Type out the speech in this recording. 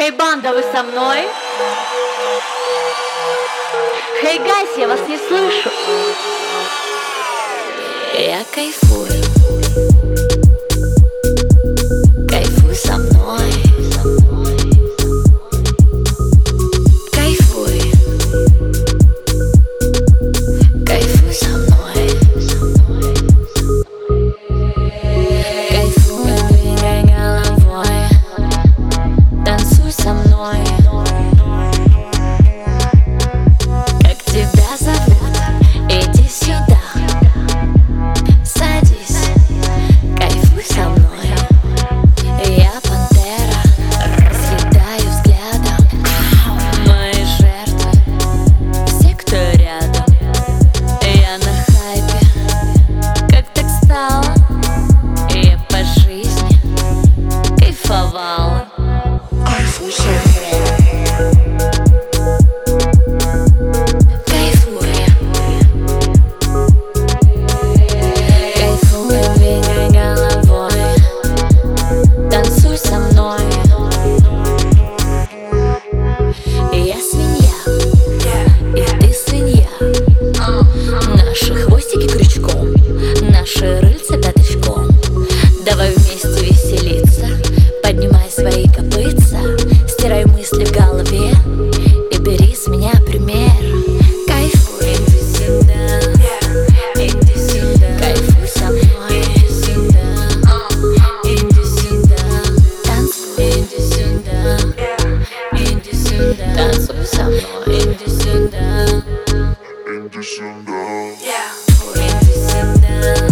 Хей, банда, вы со мной? Хей, гайс, я вас не слышу. Я кайфую endişinden Söylesem Yeah. O endişinden